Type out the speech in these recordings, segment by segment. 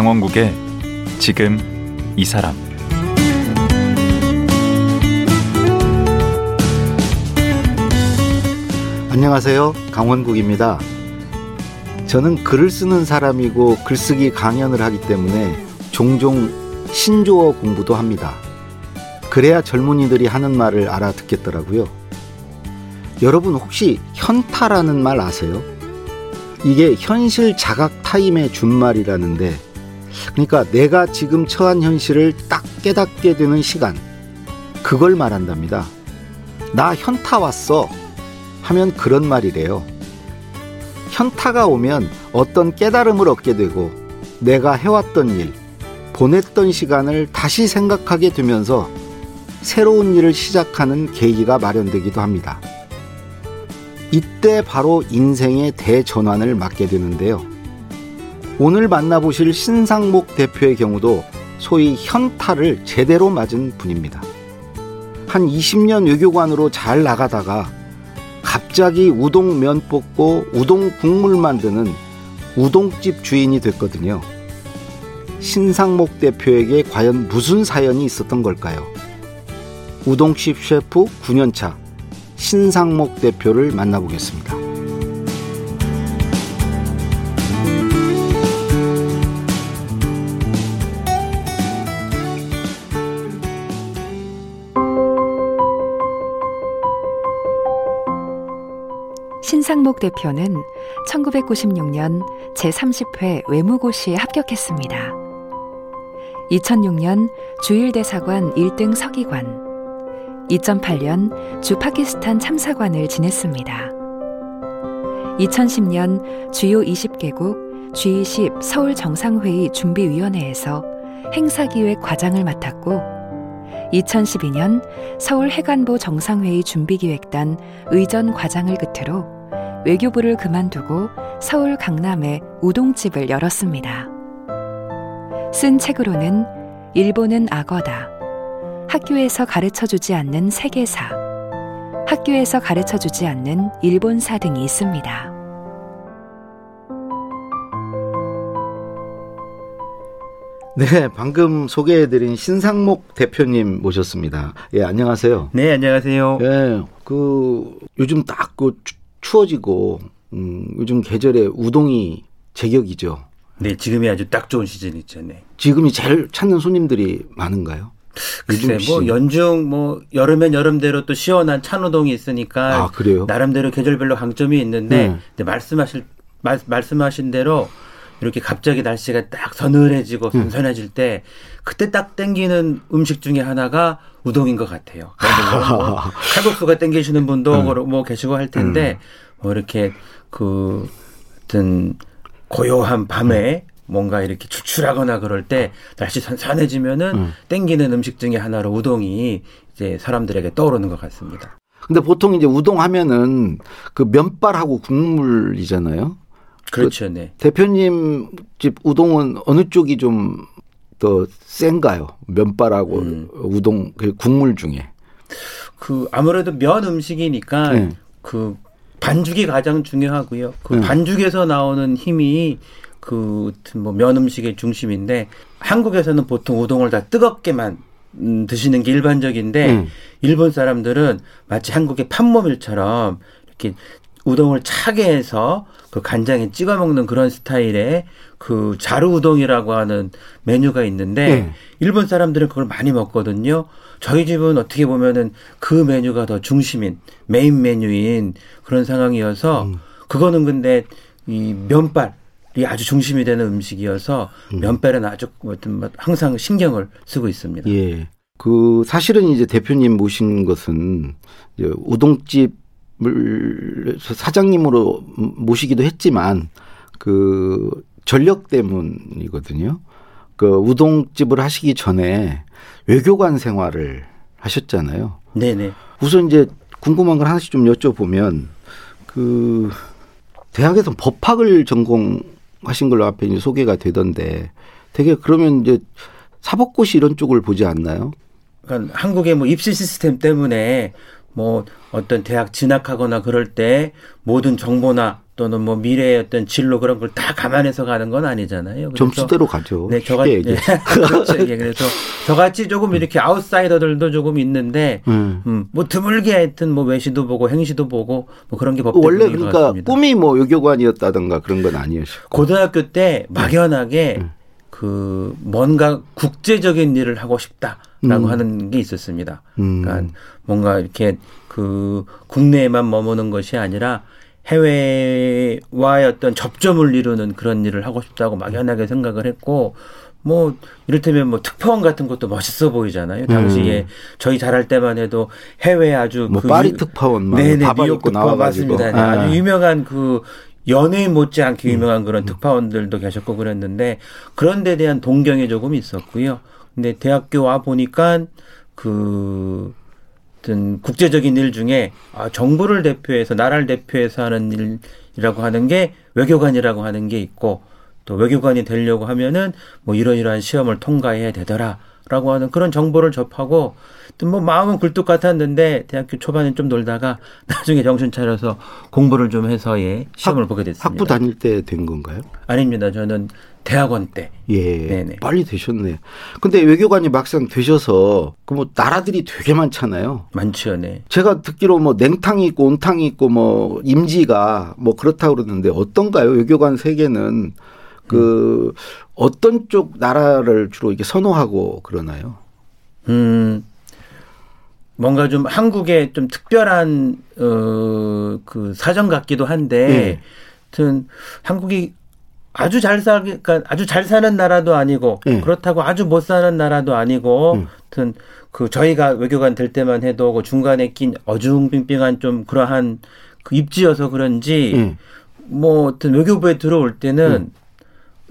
강원국의 지금 이 사람 안녕하세요. 강원국입니다. 저는 글을 쓰는 사람이고 글쓰기 강연을 하기 때문에 종종 신조어 공부도 합니다. 그래야 젊은이들이 하는 말을 알아듣겠더라고요. 여러분 혹시 현타라는 말 아세요? 이게 현실 자각 타임의 준말이라는데 그러니까 내가 지금 처한 현실을 딱 깨닫게 되는 시간 그걸 말한답니다. 나 현타 왔어 하면 그런 말이래요. 현타가 오면 어떤 깨달음을 얻게 되고 내가 해왔던 일, 보냈던 시간을 다시 생각하게 되면서 새로운 일을 시작하는 계기가 마련되기도 합니다. 이때 바로 인생의 대전환을 맞게 되는데요. 오늘 만나보실 신상목 대표의 경우도 소위 현타를 제대로 맞은 분입니다. 한 20년 외교관으로 잘 나가다가 갑자기 우동 면 뽑고 우동 국물 만드는 우동집 주인이 됐거든요. 신상목 대표에게 과연 무슨 사연이 있었던 걸까요? 우동집 셰프 9년차 신상목 대표를 만나보겠습니다. 신상목 대표는 1996년 제30회 외무고시에 합격했습니다. 2006년 주일대사관 1등 서기관, 2008년 주 파키스탄 참사관을 지냈습니다. 2010년 주요 20개국 G20 서울 정상회의 준비위원회에서 행사기획 과장을 맡았고 2012년 서울 해관보 정상회의 준비기획단 의전 과장을 끝으로 외교부를 그만두고 서울 강남에 우동집을 열었습니다. 쓴 책으로는 일본은 악어다. 학교에서 가르쳐 주지 않는 세계사, 학교에서 가르쳐 주지 않는 일본사 등이 있습니다. 네, 방금 소개해드린 신상목 대표님 모셨습니다. 예, 안녕하세요. 네, 안녕하세요. 예, 그 요즘 딱그 추워지고 음, 요즘 계절에 우동이 제격이죠. 네, 지금이 아주 딱 좋은 시즌이죠. 네. 지금이 제일 찾는 손님들이 많은가요? 글쎄 뭐 연중 뭐 여름엔 여름대로 또 시원한 찬우동이 있으니까 아, 그래요? 나름대로 계절별로 강점이 있는데 네. 말씀하실 말, 말씀하신 대로 이렇게 갑자기 날씨가 딱 서늘해지고 음. 선선해질 때 그때 딱 땡기는 음식 중에 하나가 우동인 것 같아요. 뭐 칼국수가 땡기시는 분도 음. 뭐 계시고 할 텐데 음. 뭐 이렇게 그 어떤 고요한 밤에 뭔가 이렇게 출출하거나 그럴 때 날씨 선선해지면은 음. 땡기는 음식 중에 하나로 우동이 이제 사람들에게 떠오르는 것 같습니다. 근데 보통 이제 우동 하면은 그 면발하고 국물이잖아요. 그렇죠, 그 네. 대표님 집 우동은 어느 쪽이 좀 더 센가요? 면발하고 음. 우동 그 국물 중에. 그 아무래도 면 음식이니까 네. 그 반죽이 가장 중요하고요. 그 네. 반죽에서 나오는 힘이 그뭐면 음식의 중심인데 한국에서는 보통 우동을 다 뜨겁게만 음, 드시는 게 일반적인데 음. 일본 사람들은 마치 한국의 판모밀처럼 이렇게 우동을 차게 해서 그 간장에 찍어 먹는 그런 스타일의 그 자루 우동이라고 하는 메뉴가 있는데 음. 일본 사람들은 그걸 많이 먹거든요. 저희 집은 어떻게 보면은 그 메뉴가 더 중심인 메인 메뉴인 그런 상황이어서 음. 그거는 근데 이 면발 이 아주 중심이 되는 음식이어서 음. 면발은 아주 어떤 뭐 항상 신경을 쓰고 있습니다. 예. 그 사실은 이제 대표님 모신 것은 이제 우동집을 사장님으로 모시기도 했지만 그 전력 때문이거든요. 그 우동집을 하시기 전에 외교관 생활을 하셨잖아요. 네네. 우선 이제 궁금한 걸 하나씩 좀 여쭤보면 그 대학에서 법학을 전공 하신 걸로 앞에 이제 소개가 되던데 되게 그러면 이제 사법고시 이런 쪽을 보지 않나요? 그러니까 한국의 뭐 입시 시스템 때문에 뭐 어떤 대학 진학하거나 그럴 때 모든 정보나 또는 뭐 미래의 어떤 진로 그런 걸 다 감안해서 가는 건 아니잖아요. 점수대로 가죠. 네, 저같이 네, 그렇죠. 예, 그래서 저같이 조금 이렇게 아웃사이더들도 조금 있는데, 음. 음, 뭐 드물게 하여튼 뭐 외시도 보고 행시도 보고 뭐 그런 게 법대로 원래 그러니까 꿈이 뭐 외교관이었다든가 그런 건 아니었고 고등학교 때 막연하게 음. 그 뭔가 국제적인 일을 하고 싶다 라고 음. 하는 게 있었습니다. 음. 그러니까 뭔가 이렇게 그 국내에만 머무는 것이 아니라 해외와의 어떤 접점을 이루는 그런 일을 하고 싶다고 막연하게 생각을 했고 뭐 이를테면 뭐 특파원 같은 것도 멋있어 보이잖아요. 당시에 음. 저희 잘할 때만 해도 해외 아주 뭐 그 파리 특파원 네네 뉴욕 특파원 맞습니다. 아. 아주 유명한 그 연예인 못지않게 음. 유명한 그런 음. 특파원들도 계셨고 그랬는데 그런 데 대한 동경이 조금 있었고요. 근데 대학교 와 보니까 그 어떤 국제적인 일 중에 아, 정부를 대표해서 나라를 대표해서 하는 일이라고 하는 게 외교관이라고 하는 게 있고 또 외교관이 되려고 하면은 뭐 이러이러한 시험을 통과해야 되더라라고 하는 그런 정보를 접하고 뭐 마음은 굴뚝 같았는데 대학교 초반에 좀 놀다가 나중에 정신 차려서 공부를 좀 해서 예 시험을 학, 보게 됐습니다. 학부 다닐 때 된 건가요? 아닙니다. 저는 대학원 때. 예. 네네. 빨리 되셨네. 근데 외교관이 막상 되셔서 그 뭐 나라들이 되게 많잖아요. 많죠, 네. 제가 듣기로 뭐 냉탕이 있고 온탕이 있고 뭐 임지가 뭐 그렇다고 그러는데 어떤가요? 외교관 세계는 그 음. 어떤 쪽 나라를 주로 이렇게 선호하고 그러나요? 음. 뭔가 좀 한국의 좀 특별한 어그 사정 같기도 한데 네. 하여튼 한국이 아주 잘 살, 그러니까 아주 잘 사는 나라도 아니고 네. 그렇다고 아주 못 사는 나라도 아니고 음. 하여튼 그 저희가 외교관 될 때만 해도 그 중간에 낀 어중빙빙한 좀 그러한 그 입지여서 그런지 음. 뭐 하여튼 외교부에 들어올 때는 음.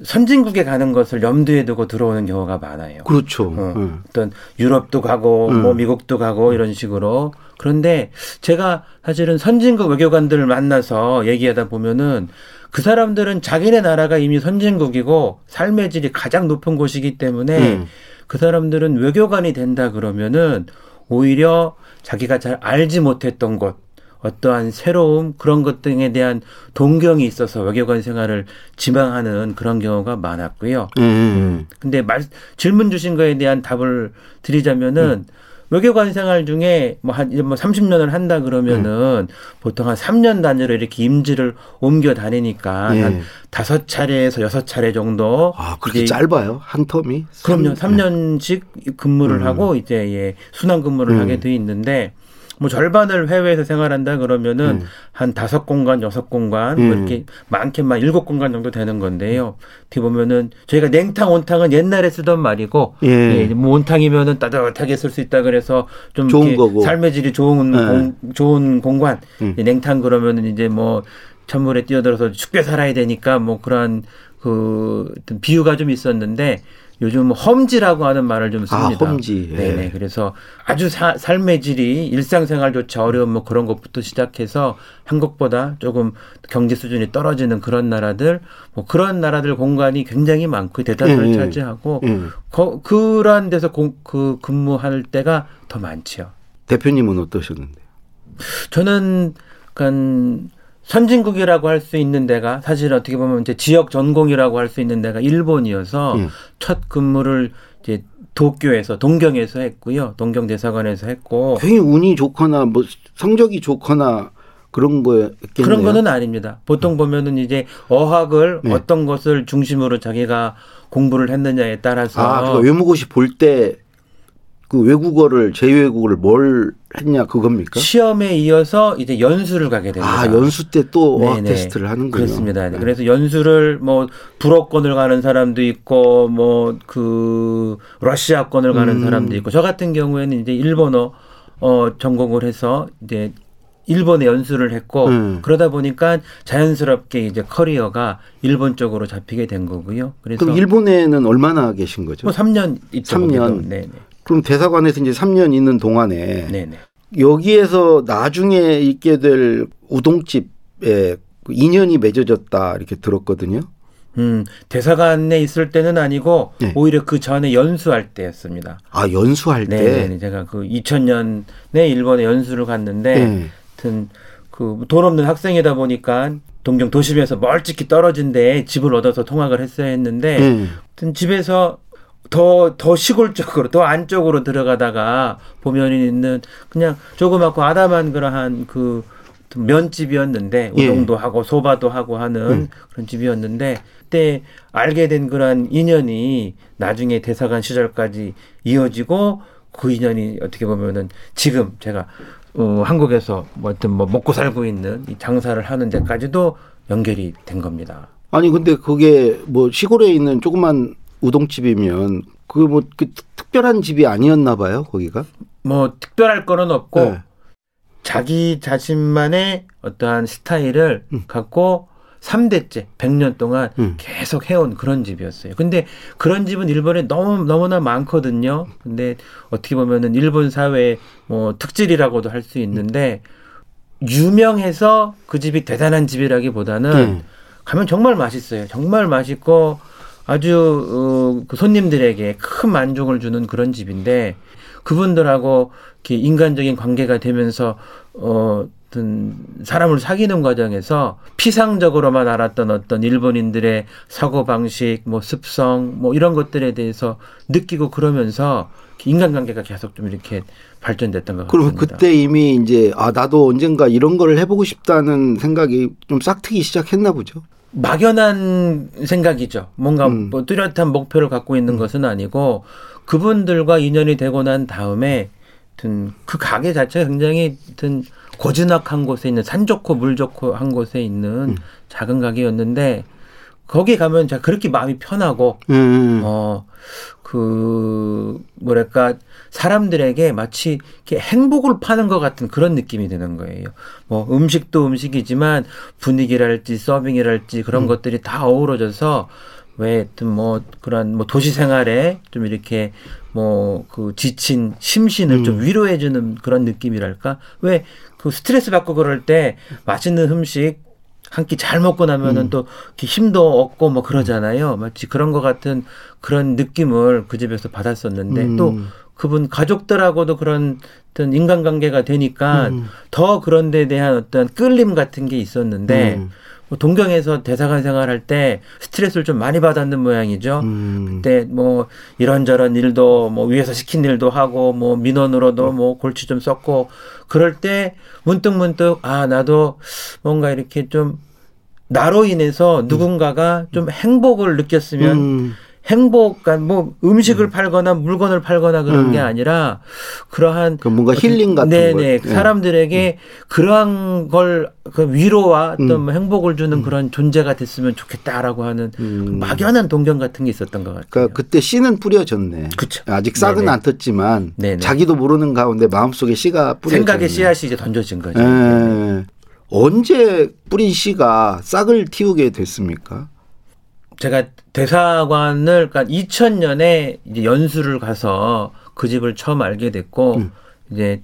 선진국에 가는 것을 염두에 두고 들어오는 경우가 많아요. 그렇죠. 어, 음. 어떤 유럽도 가고 음. 뭐 미국도 가고 이런 식으로 그런데 제가 사실은 선진국 외교관들을 만나서 얘기하다 보면은 그 사람들은 자기네 나라가 이미 선진국이고 삶의 질이 가장 높은 곳이기 때문에 음. 그 사람들은 외교관이 된다 그러면은 오히려 자기가 잘 알지 못했던 곳 어떠한 새로움 그런 것 등에 대한 동경이 있어서 외교관 생활을 지망하는 그런 경우가 많았고요. 음. 근데 말, 질문 주신 거에 대한 답을 드리자면은 음. 외교관 생활 중에 뭐 한, 뭐 30년을 한다 그러면은 음. 보통 한 3년 단위로 이렇게 임지를 옮겨 다니니까 예. 한 다섯 차례에서 여섯 차례 정도. 아, 그렇게 짧아요? 한 텀이? 그럼요. 3년씩 근무를 음. 하고 이제 예, 순환 근무를 음. 하게 돼 있는데 뭐 절반을 해외에서 생활한다 그러면은 음. 한 다섯 공간, 여섯 공간, 뭐 음. 뭐 이렇게 많게만 일곱 공간 정도 되는 건데요. 어떻게 보면은 저희가 냉탕, 온탕은 옛날에 쓰던 말이고, 예. 예 뭐 온탕이면은 따뜻하게 쓸 수 있다 그래서 좀 좋은 거고. 삶의 질이 좋은 네. 공, 좋은 공간, 음. 냉탕 그러면은 이제 뭐 찬물에 뛰어들어서 죽게 살아야 되니까 뭐 그런 그 어떤 비유가 좀 있었는데 요즘 험지라고 하는 말을 좀 씁니다. 아, 험지. 예. 네네. 그래서 아주 사, 삶의 질이 일상생활조차 어려운 뭐 그런 것부터 시작해서 한국보다 조금 경제 수준이 떨어지는 그런 나라들, 뭐 그런 나라들 공간이 굉장히 많고 대다수를 예, 예. 차지하고 예. 거, 그러한 데서 공, 그 근무할 때가 더 많죠. 대표님은 어떠셨는데? 저는 약간 선진국이라고 할 수 있는 데가 사실 어떻게 보면 이제 지역 전공이라고 할 수 있는 데가 일본이어서 음. 첫 근무를 이제 도쿄에서 동경에서 했고요. 동경 대사관에서 했고 굉장히 운이 좋거나 뭐 성적이 좋거나 그런 거였겠네요. 그런 거는 아닙니다. 보통 보면은 이제 어학을 네. 어떤 것을 중심으로 자기가 공부를 했느냐에 따라서 아, 외무고시 볼때 그 외국어를 제외국어를 뭘 했냐 그겁니까? 시험에 이어서 이제 연수를 가게 됩니다. 아 연수 때 또 어학 테스트를 하는군요. 그렇습니다. 네. 그래서 연수를 뭐 불어권을 가는 사람도 있고 뭐 그 러시아권을 가는 음. 사람도 있고 저 같은 경우에는 이제 일본어 어 전공을 해서 이제 일본에 연수를 했고 음. 그러다 보니까 자연스럽게 이제 커리어가 일본 쪽으로 잡히게 된 거고요. 그래서 그럼 일본에는 얼마나 계신 거죠? 뭐 3년 있죠. 3년. 네, 네. 그럼 대사관에서 이제 3년 있는 동안에 네네. 여기에서 나중에 있게 될 우동집에 그 인연이 맺어졌다 이렇게 들었거든요. 음, 대사관에 있을 때는 아니고 네. 오히려 그 전에 연수할 때였습니다. 아, 연수할 때? 네, 제가 그 2000년에 일본에 연수를 갔는데 네. 하여튼 그돈 없는 학생이다 보니까 동경 도심에서 멀찍이 떨어진데 집을 얻어서 통학을 했어야 했는데 네. 집에서 더, 더 시골적으로, 더 안쪽으로 들어가다가 보면 있는 그냥 조그맣고 아담한 그러한 그 면집이었는데 예. 우동도 하고 소바도 하고 하는 음. 그런 집이었는데 그때 알게 된 그런 인연이 나중에 대사관 시절까지 이어지고 그 인연이 어떻게 보면은 지금 제가 어, 한국에서 뭐 어떤 뭐 먹고 살고 있는 이 장사를 하는 데까지도 연결이 된 겁니다. 아니 근데 그게 뭐 시골에 있는 조그만 우동집이면 그뭐 그 특별한 집이 아니었나 봐요 거기가. 뭐 특별할 거는 없고 네. 자기 자신만의 어떠한 스타일을 음. 갖고 3대째 100년 동안 음. 계속 해온 그런 집이었어요. 근데 그런 집은 일본에 너무 너무나 많거든요. 근데 어떻게 보면은 일본 사회의 뭐 특질이라고도 할 수 있는데 유명해서 그 집이 대단한 집이라기보다는 네. 가면 정말 맛있어요. 정말 맛있고 아주 어, 그 손님들에게 큰 만족을 주는 그런 집인데 그분들하고 이렇게 인간적인 관계가 되면서 어, 어떤 사람을 사귀는 과정에서 피상적으로만 알았던 어떤 일본인들의 사고 방식, 뭐 습성, 뭐 이런 것들에 대해서 느끼고 그러면서 인간관계가 계속 좀 이렇게 발전됐던 것 같습니다. 그때 이미 이제 아 나도 언젠가 이런 거를 해보고 싶다는 생각이 좀 싹트기 시작했나 보죠. 막연한 생각이죠. 뭔가 음. 뭐 뚜렷한 목표를 갖고 있는 것은 아니고 그분들과 인연이 되고 난 다음에 그 가게 자체가 굉장히 하여튼 고즈넉한 곳에 있는 산 좋고 물 좋고 한 곳에 있는 음. 작은 가게였는데 거기 가면 제가 그렇게 마음이 편하고 음. 어, 그, 뭐랄까, 사람들에게 마치 이렇게 행복을 파는 것 같은 그런 느낌이 드는 거예요. 뭐, 음식도 음식이지만 분위기랄지 서빙이랄지 그런 음. 것들이 다 어우러져서 왜, 하여튼 뭐, 그런 뭐 도시 생활에 좀 이렇게 뭐, 그 지친 심신을 좀 음. 위로해주는 그런 느낌이랄까? 왜 그 스트레스 받고 그럴 때 맛있는 음식 한 끼 잘 먹고 나면은 음. 또 힘도 얻고 뭐 그러잖아요. 마치 그런 것 같은 그런 느낌을 그 집에서 받았었는데 음. 또 그분 가족들하고도 그런 어떤 인간관계가 되니까 음. 더 그런 데 대한 어떤 끌림 같은 게 있었는데 음. 뭐 동경에서 대사관 생활할 때 스트레스를 좀 많이 받았는 모양이죠. 음. 그때 뭐 이런저런 일도 뭐 위에서 시킨 일도 하고 뭐 민원으로도 뭐 골치 좀 썼고 그럴 때 문득 문득 아 나도 뭔가 이렇게 좀 나로 인해서 누군가가 좀 행복을 느꼈으면 음. 행복, 그러니까 뭐 음식을 팔거나 물건을 팔거나 그런 음. 게 아니라 그러한 그 뭔가 힐링 같은 네네 걸. 예. 사람들에게 그러한 걸 그 위로와 어떤 음. 뭐 행복을 주는 그런 존재가 됐으면 좋겠다라고 하는 음. 막연한 동경 같은 게 있었던 것 같아요. 그러니까 그때 씨는 뿌려졌네. 그쵸. 아직 싹은 네네. 안 텄지만 네네. 자기도 모르는 가운데 마음속에 씨가 뿌려졌네. 생각의 씨앗이 이제 던져진 거죠. 예. 언제 뿌린 씨가 싹을 틔우게 됐습니까? 제가 대사관을 그러니까 2000년에 이제 연수를 가서 그 집을 처음 알게 됐고 음. 이제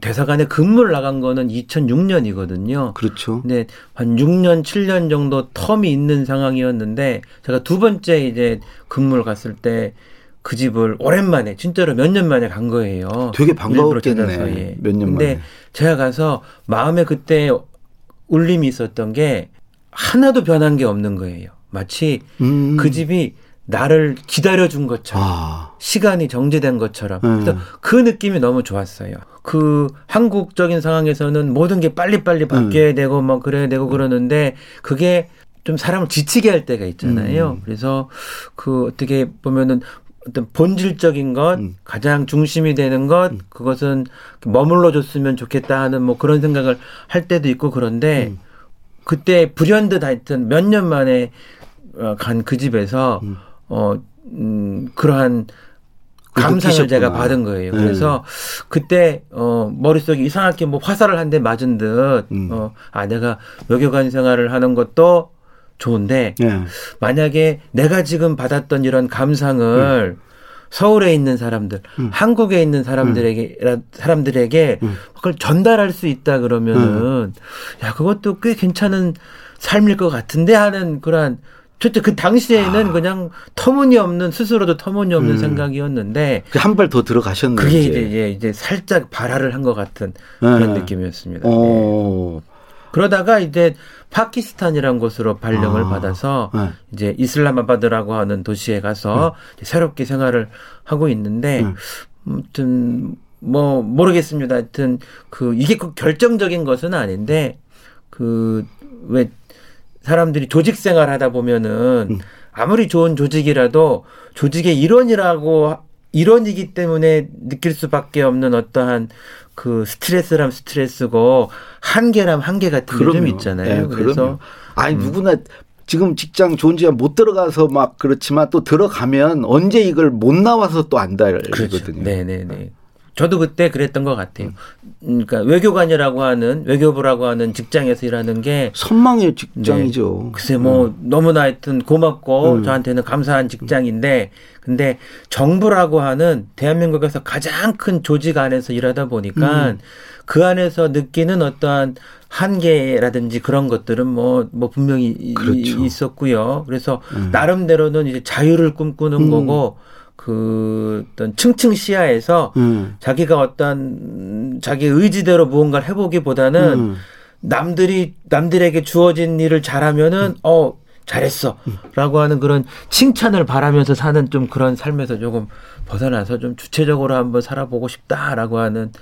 대사관에 근무를 나간 거는 2006년이거든요. 그렇죠. 근데 한 6년, 7년 정도 텀이 있는 상황이었는데 제가 두 번째 이제 근무를 갔을 때 그 집을 오랜만에 진짜로 몇 년 만에 간 거예요. 되게 반가웠겠네. 찾아서, 예. 몇년 근데 만에. 제가 가서 마음에 그때 울림이 있었던 게 하나도 변한 게 없는 거예요. 마치 음. 그 집이 나를 기다려준 것처럼 아. 시간이 정지된 것처럼 음. 그래서 그 느낌이 너무 좋았어요. 그 한국적인 상황에서는 모든 게 빨리빨리 바뀌어야 음. 되고 막 그래야 되고 그러는데 그게 좀 사람을 지치게 할 때가 있잖아요. 음. 그래서 그 어떻게 보면은 어떤 본질적인 것, 음. 가장 중심이 되는 것, 그것은 머물러 줬으면 좋겠다 하는 뭐 그런 생각을 할 때도 있고 그런데 음. 그때 불현듯 하여튼 몇 년 만에 간 그 집에서 음. 어, 음, 그러한 감상을 느끼셨구나. 제가 받은 거예요. 네. 그래서 그때 어 머릿속에 이상하게 뭐 화살을 한 대 맞은 듯 음. 어, 아 내가 외교관 생활을 하는 것도 좋은데 예. 만약에 내가 지금 받았던 이런 감상을 서울에 있는 사람들, 음. 한국에 있는 사람들에게 사람들에게 음. 그걸 전달할 수 있다 그러면은 야 그것도 꽤 괜찮은 삶일 것 같은데 하는 그 런 저때 그 당시에는 그냥 터무니없는 스스로도 터무니없는 아. 음. 생각이었는데 한 발 더 들어가셨네. 그게 이제. 이제 이제, 살짝 발화를 한 것 같은 그런 예. 느낌이었습니다. 어. 그러다가 이제 파키스탄이라는 곳으로 발령을 아. 받아서 네. 이제 이슬람아바드라고 하는 도시에 가서 네. 새롭게 생활을 하고 있는데 네. 아무튼 뭐 모르겠습니다. 하여튼 그 이게 꼭 결정적인 것은 아닌데 그왜 사람들이 조직 생활 하다 보면은 음. 아무리 좋은 조직이라도 조직의 일원이라고 일원이기 때문에 느낄 수밖에 없는 어떠한 그 스트레스람 스트레스고 한계람 한계 같은 게 좀 있잖아요. 네, 그래서 그럼요. 아니 음. 누구나 지금 직장 좋은 지가 못 들어가서 막 그렇지만 또 들어가면 언제 이걸 못 나와서 또 안달거든요. 그렇죠. 네네네. 저도 그때 그랬던 것 같아요. 그러니까 외교관이라고 하는 외교부라고 하는 직장에서 일하는 게 선망의 직장이죠. 네. 글쎄 뭐 음. 너무나 하여튼 고맙고 음. 저한테는 감사한 직장인데 근데 정부라고 하는 대한민국에서 가장 큰 조직 안에서 일하다 보니까 음. 그 안에서 느끼는 어떠한 한계라든지 그런 것들은 뭐, 뭐 분명히 그렇죠. 있었고요. 그래서 음. 나름대로는 이제 자유를 꿈꾸는 음. 거고 그 어떤 층층 시야에서 음. 자기가 어떤 자기 의지대로 무언가를 해보기보다는 음. 남들이 남들에게 주어진 일을 잘하면은 음. 어 잘했어 라고 하는 그런 칭찬을 바라면서 사는 좀 그런 삶에서 조금 벗어나서 좀 주체적으로 한번 살아보고 싶다라고 하는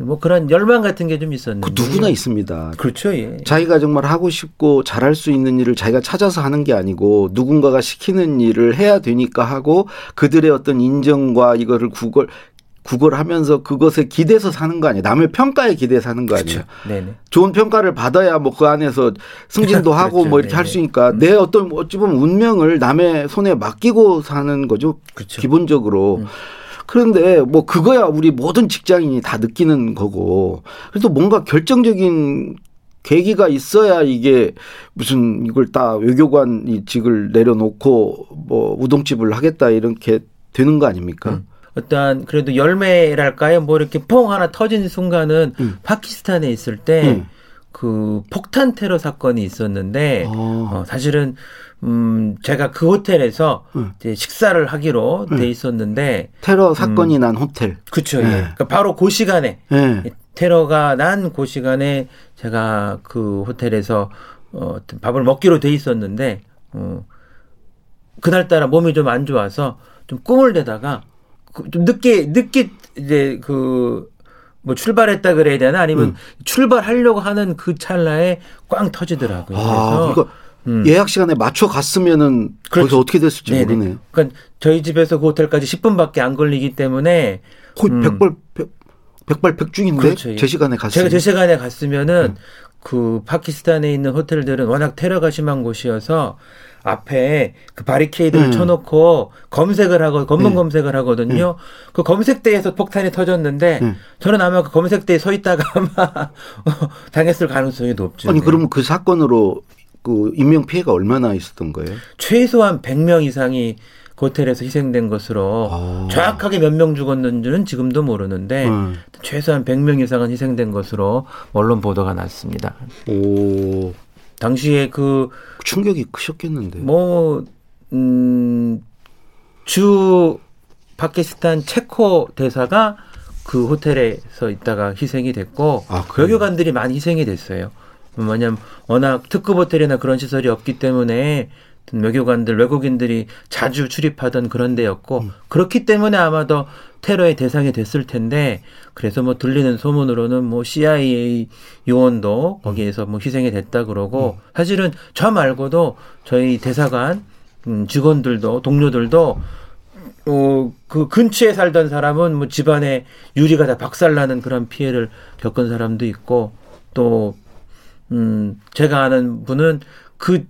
뭐 그런 열망 같은 게 좀 있었는데. 그 누구나 있습니다. 그렇죠. 예. 자기가 정말 하고 싶고 잘할 수 있는 일을 자기가 찾아서 하는 게 아니고 누군가가 시키는 일을 해야 되니까 하고 그들의 어떤 인정과 이거를 구걸 구걸하면서 그것에 기대서 사는 거 아니에요. 남의 평가에 기대서 사는 거 아니에요. 그렇죠. 네네. 좋은 평가를 받아야 뭐 그 안에서 승진도 하고 그렇죠. 뭐 이렇게 할 수 있으니까 음. 내 어떤 어찌 보면 운명을 남의 손에 맡기고 사는 거죠. 그렇죠. 기본적으로. 음. 그런데 뭐 그거야 우리 모든 직장인이 다 느끼는 거고 그래도 뭔가 결정적인 계기가 있어야 이게 무슨 이걸 다 외교관 이 직을 내려놓고 뭐 우동집을 하겠다 이렇게 되는 거 아닙니까? 음. 어떠한 그래도 열매랄까요? 뭐 이렇게 퐁 하나 터진 순간은 음. 파키스탄에 있을 때그 음. 그 폭탄 테러 사건이 있었는데 아. 어, 사실은 음, 제가 그 호텔에서 음. 이제 식사를 하기로 음. 돼 있었는데 테러 사건이 음, 난 호텔. 그렇죠. 네. 예. 그러니까 바로 그 시간에 네. 테러가 난 그 시간에 제가 그 호텔에서 어, 밥을 먹기로 돼 있었는데 어, 그날따라 몸이 좀 안 좋아서 좀 꿈을 대다가 그좀 늦게 늦게 이제 그 뭐 출발했다 그래야 되나 아니면 음. 출발하려고 하는 그 찰나에 꽝 터지더라고요. 아, 그래서 그러니까 음. 예약 시간에 맞춰 갔으면은 그렇죠. 거기서 어떻게 됐을지 네네. 모르네요. 그러니까 저희 집에서 그 호텔까지 10분밖에 안 걸리기 때문에 거의 음. 백발 백, 발 백중인데 그렇죠. 제 시간에 갔어요. 제가 제 시간에 갔으면은 음. 그 파키스탄에 있는 호텔들은 워낙 테러가 심한 곳이어서 앞에 그 바리케이드를 음. 쳐놓고 검색을 하고 검문 음. 검색을 하거든요. 음. 그 검색대에서 폭탄이 터졌는데 음. 저는 아마 그 검색대에 서 있다가 아마 당했을 가능성이 높죠. 아니 그러면 그 사건으로 그 인명 피해가 얼마나 있었던 거예요? 최소한 100명 이상이 그 호텔에서 희생된 것으로 아. 정확하게 몇 명 죽었는지는 지금도 모르는데 음. 최소한 100명 이상은 희생된 것으로 언론 보도가 났습니다. 오. 당시에 그 충격이 크셨겠는데. 뭐 음, 주 파키스탄 체코 대사가 그 호텔에서 있다가 희생이 됐고 아, 외교관들이 많이 희생이 됐어요. 뭐냐면 워낙 특급 호텔이나 그런 시설이 없기 때문에 외교관들 외국인들이 자주 출입하던 그런 데였고 음. 그렇기 때문에 아마도 테러의 대상이 됐을 텐데 그래서 뭐 들리는 소문으로는 뭐 CIA 요원도 거기에서 뭐 희생이 됐다 그러고 음. 사실은 저 말고도 저희 대사관 음, 직원들도 동료들도 어, 그 근처에 살던 사람은 뭐 집안에 유리가 다 박살나는 그런 피해를 겪은 사람도 있고 또 음, 제가 아는 분은 그,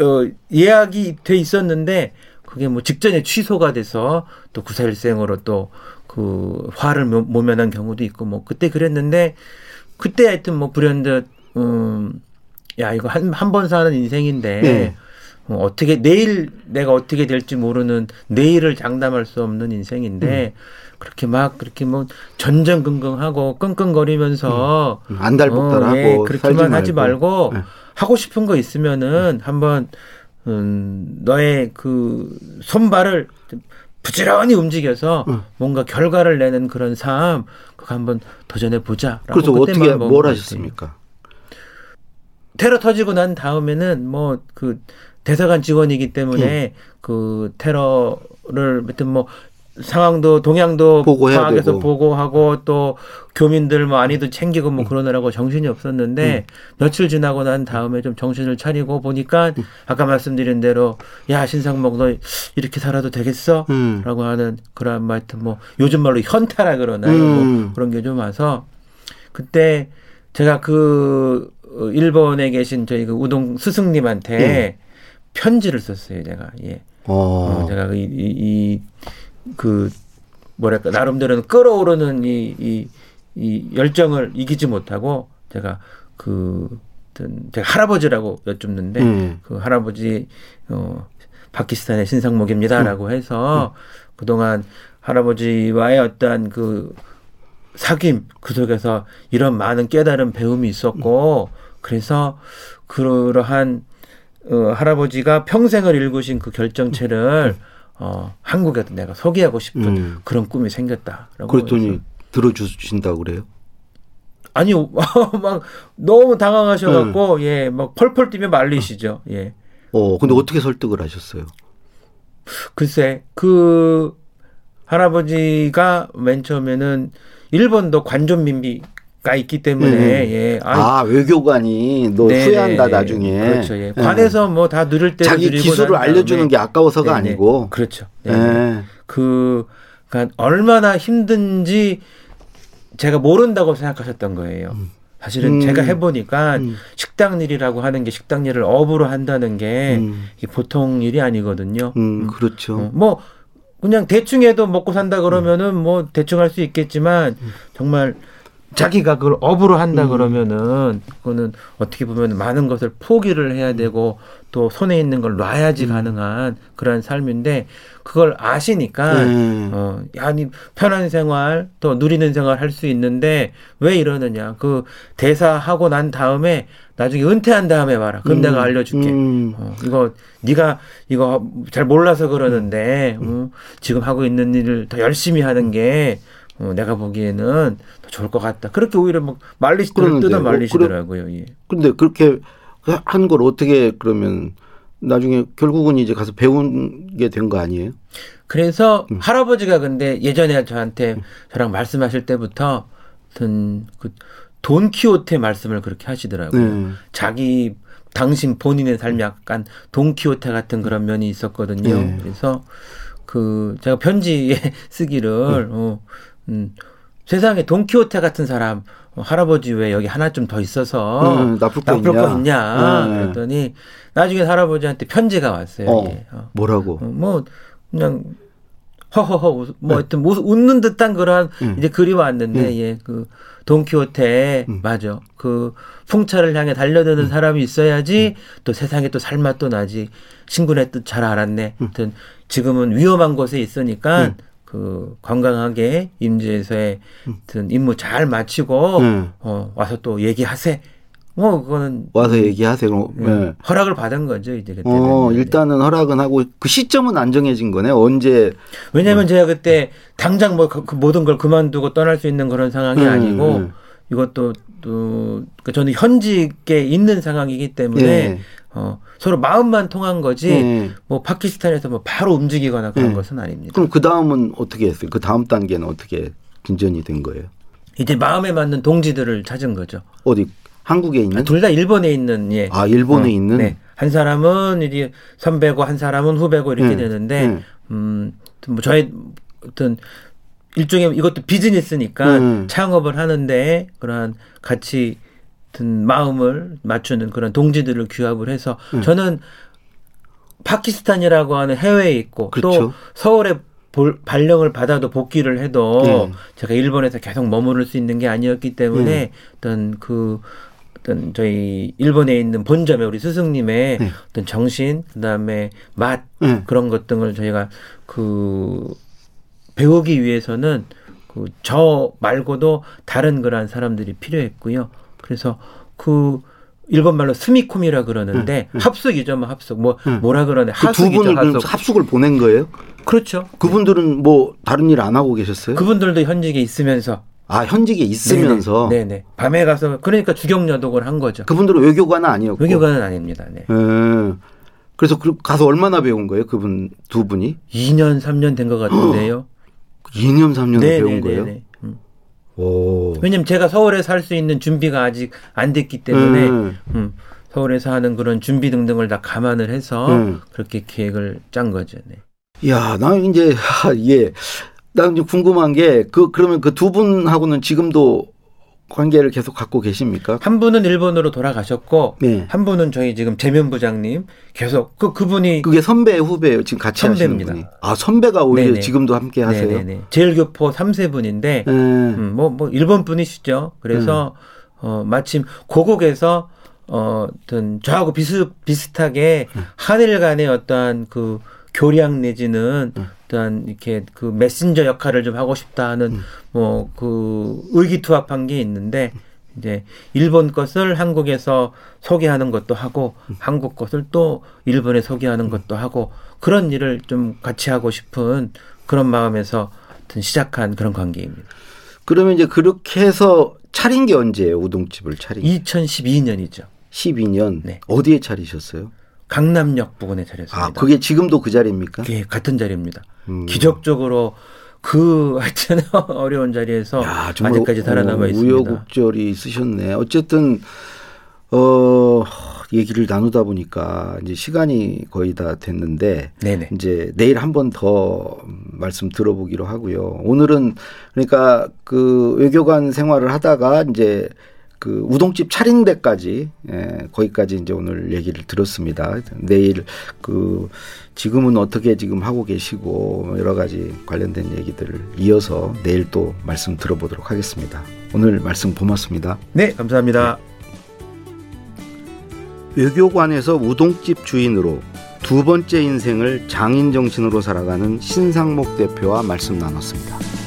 어, 예약이 돼 있었는데 그게 뭐 직전에 취소가 돼서 또 구사일생으로 또 그 화를 모면한 경우도 있고 뭐 그때 그랬는데 그때 하여튼 뭐 불현듯, 음, 야, 이거 한, 한 번 사는 인생인데 네. 어, 어떻게 내일 내가 어떻게 될지 모르는 내일을 장담할 수 없는 인생인데 음. 그렇게 막 그렇게 뭐 전전긍긍하고 끙끙거리면서 음. 안달복달하고 어, 예, 그렇게만 하지 말고 네. 하고 싶은 거 있으면은 한번 음, 너의 그 손발을 부지런히 움직여서 음. 뭔가 결과를 내는 그런 삶 그거 한번 도전해 보자. 그래서 어떻게 뭘 하셨습니까? 테러 터지고 난 다음에는 뭐 그 대사관 직원이기 때문에 음. 그 테러를 하여튼 뭐 상황도 동향도 되고. 보고하고 또 교민들 뭐 안위도 챙기고 뭐 음. 그러느라고 정신이 없었는데 음. 며칠 지나고 난 다음에 좀 정신을 차리고 보니까 음. 아까 말씀드린 대로 야 신상목 너 이렇게 살아도 되겠어? 음. 라고 하는 그런 뭐 하여튼 뭐 요즘 말로 현타라 그러나요? 뭐 음. 그런 게 좀 와서 그때 제가 그 일본에 계신 저희 그 우동 스승님한테 음. 편지를 썼어요 제가 예. 어. 어 제가 이, 이, 이 그 뭐랄까 나름대로는 끌어오르는 이, 이, 이 열정을 이기지 못하고 제가 그 제가 할아버지라고 여쭙는데 음. 그 할아버지 어 파키스탄의 신상목입니다라고 음. 해서 음. 그동안 할아버지와의 어떠한 그 사귐 그 속에서 이런 많은 깨달은 배움이 있었고 그래서 그러한 어, 할아버지가 평생을 일구신 그 결정체를 음. 어, 한국에도 내가 소개하고 싶은 음. 그런 꿈이 생겼다라고. 그랬더니 들어주신다고 그래요? 아니요, 막 너무 당황하셔갖고 음. 예, 막 펄펄 뛰며 말리시죠. 예. 어, 근데 어떻게 설득을 하셨어요? 글쎄, 그 할아버지가 맨 처음에는 일본도 관존 민비 가 있기 때문에 음. 예. 아, 아 외교관이 너네 후회한다 나중에 그렇죠 예. 네. 관에서 뭐 다 누릴 때 자기 기술을 알려주는 게 아까워서가 네네. 아니고 그렇죠 네. 네. 그 그러니까 얼마나 힘든지 제가 모른다고 생각하셨던 거예요. 음. 사실은 음. 제가 해보니까 음. 식당 일이라고 하는 게 식당 일을 업으로 한다는 게 음. 보통 일이 아니거든요. 음, 그렇죠. 어, 뭐 그냥 대충 해도 먹고 산다 그러면은 뭐 대충 할 수 있겠지만 정말 자기가 그걸 업으로 한다 음. 그러면은 그거는 어떻게 보면 많은 것을 포기를 해야 되고 또 손에 있는 걸 놔야지 음. 가능한 그런 삶인데 그걸 아시니까 음. 어 아니 편한 생활 또 누리는 생활 할 수 있는데 왜 이러느냐 그 대사하고 난 다음에 나중에 은퇴한 다음에 봐라 그럼 음. 내가 알려줄게 음. 어, 이거 네가 이거 잘 몰라서 그러는데 음. 어, 지금 하고 있는 일을 더 열심히 하는 게 어, 내가 보기에는 더 좋을 것 같다. 그렇게 오히려 막 말리시 뜯어 말리시더라고요. 어, 예. 그런데 그렇게 한 걸 어떻게 그러면 나중에 결국은 이제 가서 배운 게 된 거 아니에요? 그래서 음. 할아버지가 근데 예전에 저한테 음. 저랑 말씀하실 때부터 그 돈키호테 말씀을 그렇게 하시더라고요. 네. 자기 당신 본인의 삶이 약간 돈키호테 같은 그런 면이 있었거든요. 네. 그래서 그 제가 편지에 쓰기를 네. 어, 음, 세상에 돈키호테 같은 사람 어, 할아버지 왜 여기 하나 좀 더 있어서 음, 나쁠 거 나쁠 있냐? 거 있냐? 음. 그랬더니 나중에 할아버지한테 편지가 왔어요. 어, 어. 뭐라고? 어, 뭐 그냥 허허허 뭐 네. 하여튼 웃는 듯한 그런 음. 이제 글이 왔는데 음. 예, 그 돈키호테 음. 맞아. 그 풍차를 향해 달려드는 음. 사람이 있어야지 또 세상에 또 살맛 도 나지. 신군의 뜻잘 알았네. 하여튼 지금은 위험한 곳에 있으니까 그 건강하게 임지에서의 음. 임무 잘 마치고 음. 어 와서 또 얘기하세. 뭐 그거는 와서 얘기하세요. 네. 네. 허락을 받은 거죠 이제 그때. 어 일단은 허락은 하고 그 시점은 안 정해진 거네. 언제? 왜냐하면 어. 제가 그때 당장 뭐 그, 그 모든 걸 그만두고 떠날 수 있는 그런 상황이 음, 아니고 음. 이것도 또그 저는 현직에 있는 상황이기 때문에 예. 어, 서로 마음만 통한 거지 네. 뭐 파키스탄에서 뭐 바로 움직이거나 그런 네. 것은 아닙니다. 그럼 그 다음은 어떻게 했어요? 그 다음 단계는 어떻게 진전이 된 거예요? 이제 마음에 맞는 동지들을 찾은 거죠. 어디 한국에 있는? 둘다 일본에 있는 예. 아 일본에 어, 있는? 네. 한 사람은 이제 선배고 한 사람은 후배고 이렇게 네. 되는데 네. 음뭐 저희 어떤 일종의 이것도 비즈니스니까 네. 창업을 하는데 그러한 같이 같은 마음을 맞추는 그런 동지들을 규합을 해서 음. 저는 파키스탄이라고 하는 해외에 있고 그렇죠. 또 서울에 볼, 발령을 받아도 복귀를 해도 네. 제가 일본에서 계속 머무를 수 있는 게 아니었기 때문에 네. 어떤 그 어떤 저희 일본에 있는 본점에 우리 스승님의 네. 어떤 정신 그다음에 맛 네. 그런 것 등을 저희가 그 배우기 위해서는 그 저 말고도 다른 그러한 사람들이 필요했고요. 그래서 그 일본 말로 스미콤이라 그러는데 응, 응. 합숙이죠, 뭐 합숙. 뭐 응. 뭐라 그러네. 그두 분을 합숙. 합숙을 보낸 거예요? 그렇죠. 그분들은 뭐 다른 일 안 하고 계셨어요? 그분들도 현직에 있으면서 아 현직에 있으면서 네네. 네네. 밤에 가서 그러니까 주경여독을 한 거죠. 그분들은 외교관은 아니었고 외교관은 아닙니다. 네. 예. 그래서 그 가서 얼마나 배운 거예요? 그분 두 분이 2년 3년 된 것 같은데요. 2년 3년 배운 거예요? 오. 왜냐면 제가 서울에 살 수 있는 준비가 아직 안 됐기 때문에 음. 음, 서울에서 하는 그런 준비 등등을 다 감안을 해서 음. 그렇게 계획을 짠 거죠. 네. 야, 나 이제 하, 예. 난 이제 궁금한 게 그 그러면 그 두 분하고는 지금도 관계를 계속 갖고 계십니까? 한 분은 일본으로 돌아가셨고 네. 한 분은 저희 지금 재면 부장님 계속 그 그분이 그게 선배 후배예요. 지금 같이 선배입니다. 하시는 분이. 아, 선배가 오히려 네네. 지금도 함께 하세요. 네네네. 제일교포 3세 분인데 예. 음, 뭐, 뭐, 일본 분이시죠. 그래서, 어, 마침 고국에서, 어, 어떤, 저하고 비슷, 비슷하게 한일 간의 어떠한 그 교량 내지는 어떠한 이렇게 그 메신저 역할을 좀 하고 싶다 하는 뭐그 의기투합한 게 있는데 이제 일본 것을 한국에서 소개하는 것도 하고 한국 것을 또 일본에 소개하는 것도 하고 그런 일을 좀 같이 하고 싶은 그런 마음에서 시작한 그런 관계입니다. 그러면 이제 그렇게 해서 차린 게 언제예요? 우동집을 차린 게? 2012년이죠. 12년. 네. 어디에 차리셨어요? 강남역 부근에 차렸습니다. 아, 그게 지금도 그 자리입니까? 그게 같은 자리입니다. 음. 기적적으로 그 하여튼 어려운 자리에서 야, 아직까지 살아남아 어, 있습니다. 우여곡절이 있으셨네. 어쨌든 어 얘기를 나누다 보니까 이제 시간이 거의 다 됐는데 네네. 이제 내일 한 번 더 말씀 들어보기로 하고요. 오늘은 그러니까 그 외교관 생활을 하다가 이제 그 우동집 차린 데까지 예, 거기까지 이제 오늘 얘기를 들었습니다. 내일 그 지금은 어떻게 지금 하고 계시고 여러 가지 관련된 얘기들을 이어서 내일 또 말씀 들어보도록 하겠습니다. 오늘 말씀 고맙습니다. 네, 감사합니다. 외교관에서 우동집 주인으로 두 번째 인생을 장인 정신으로 살아가는 신상목 대표와 말씀 나눴습니다.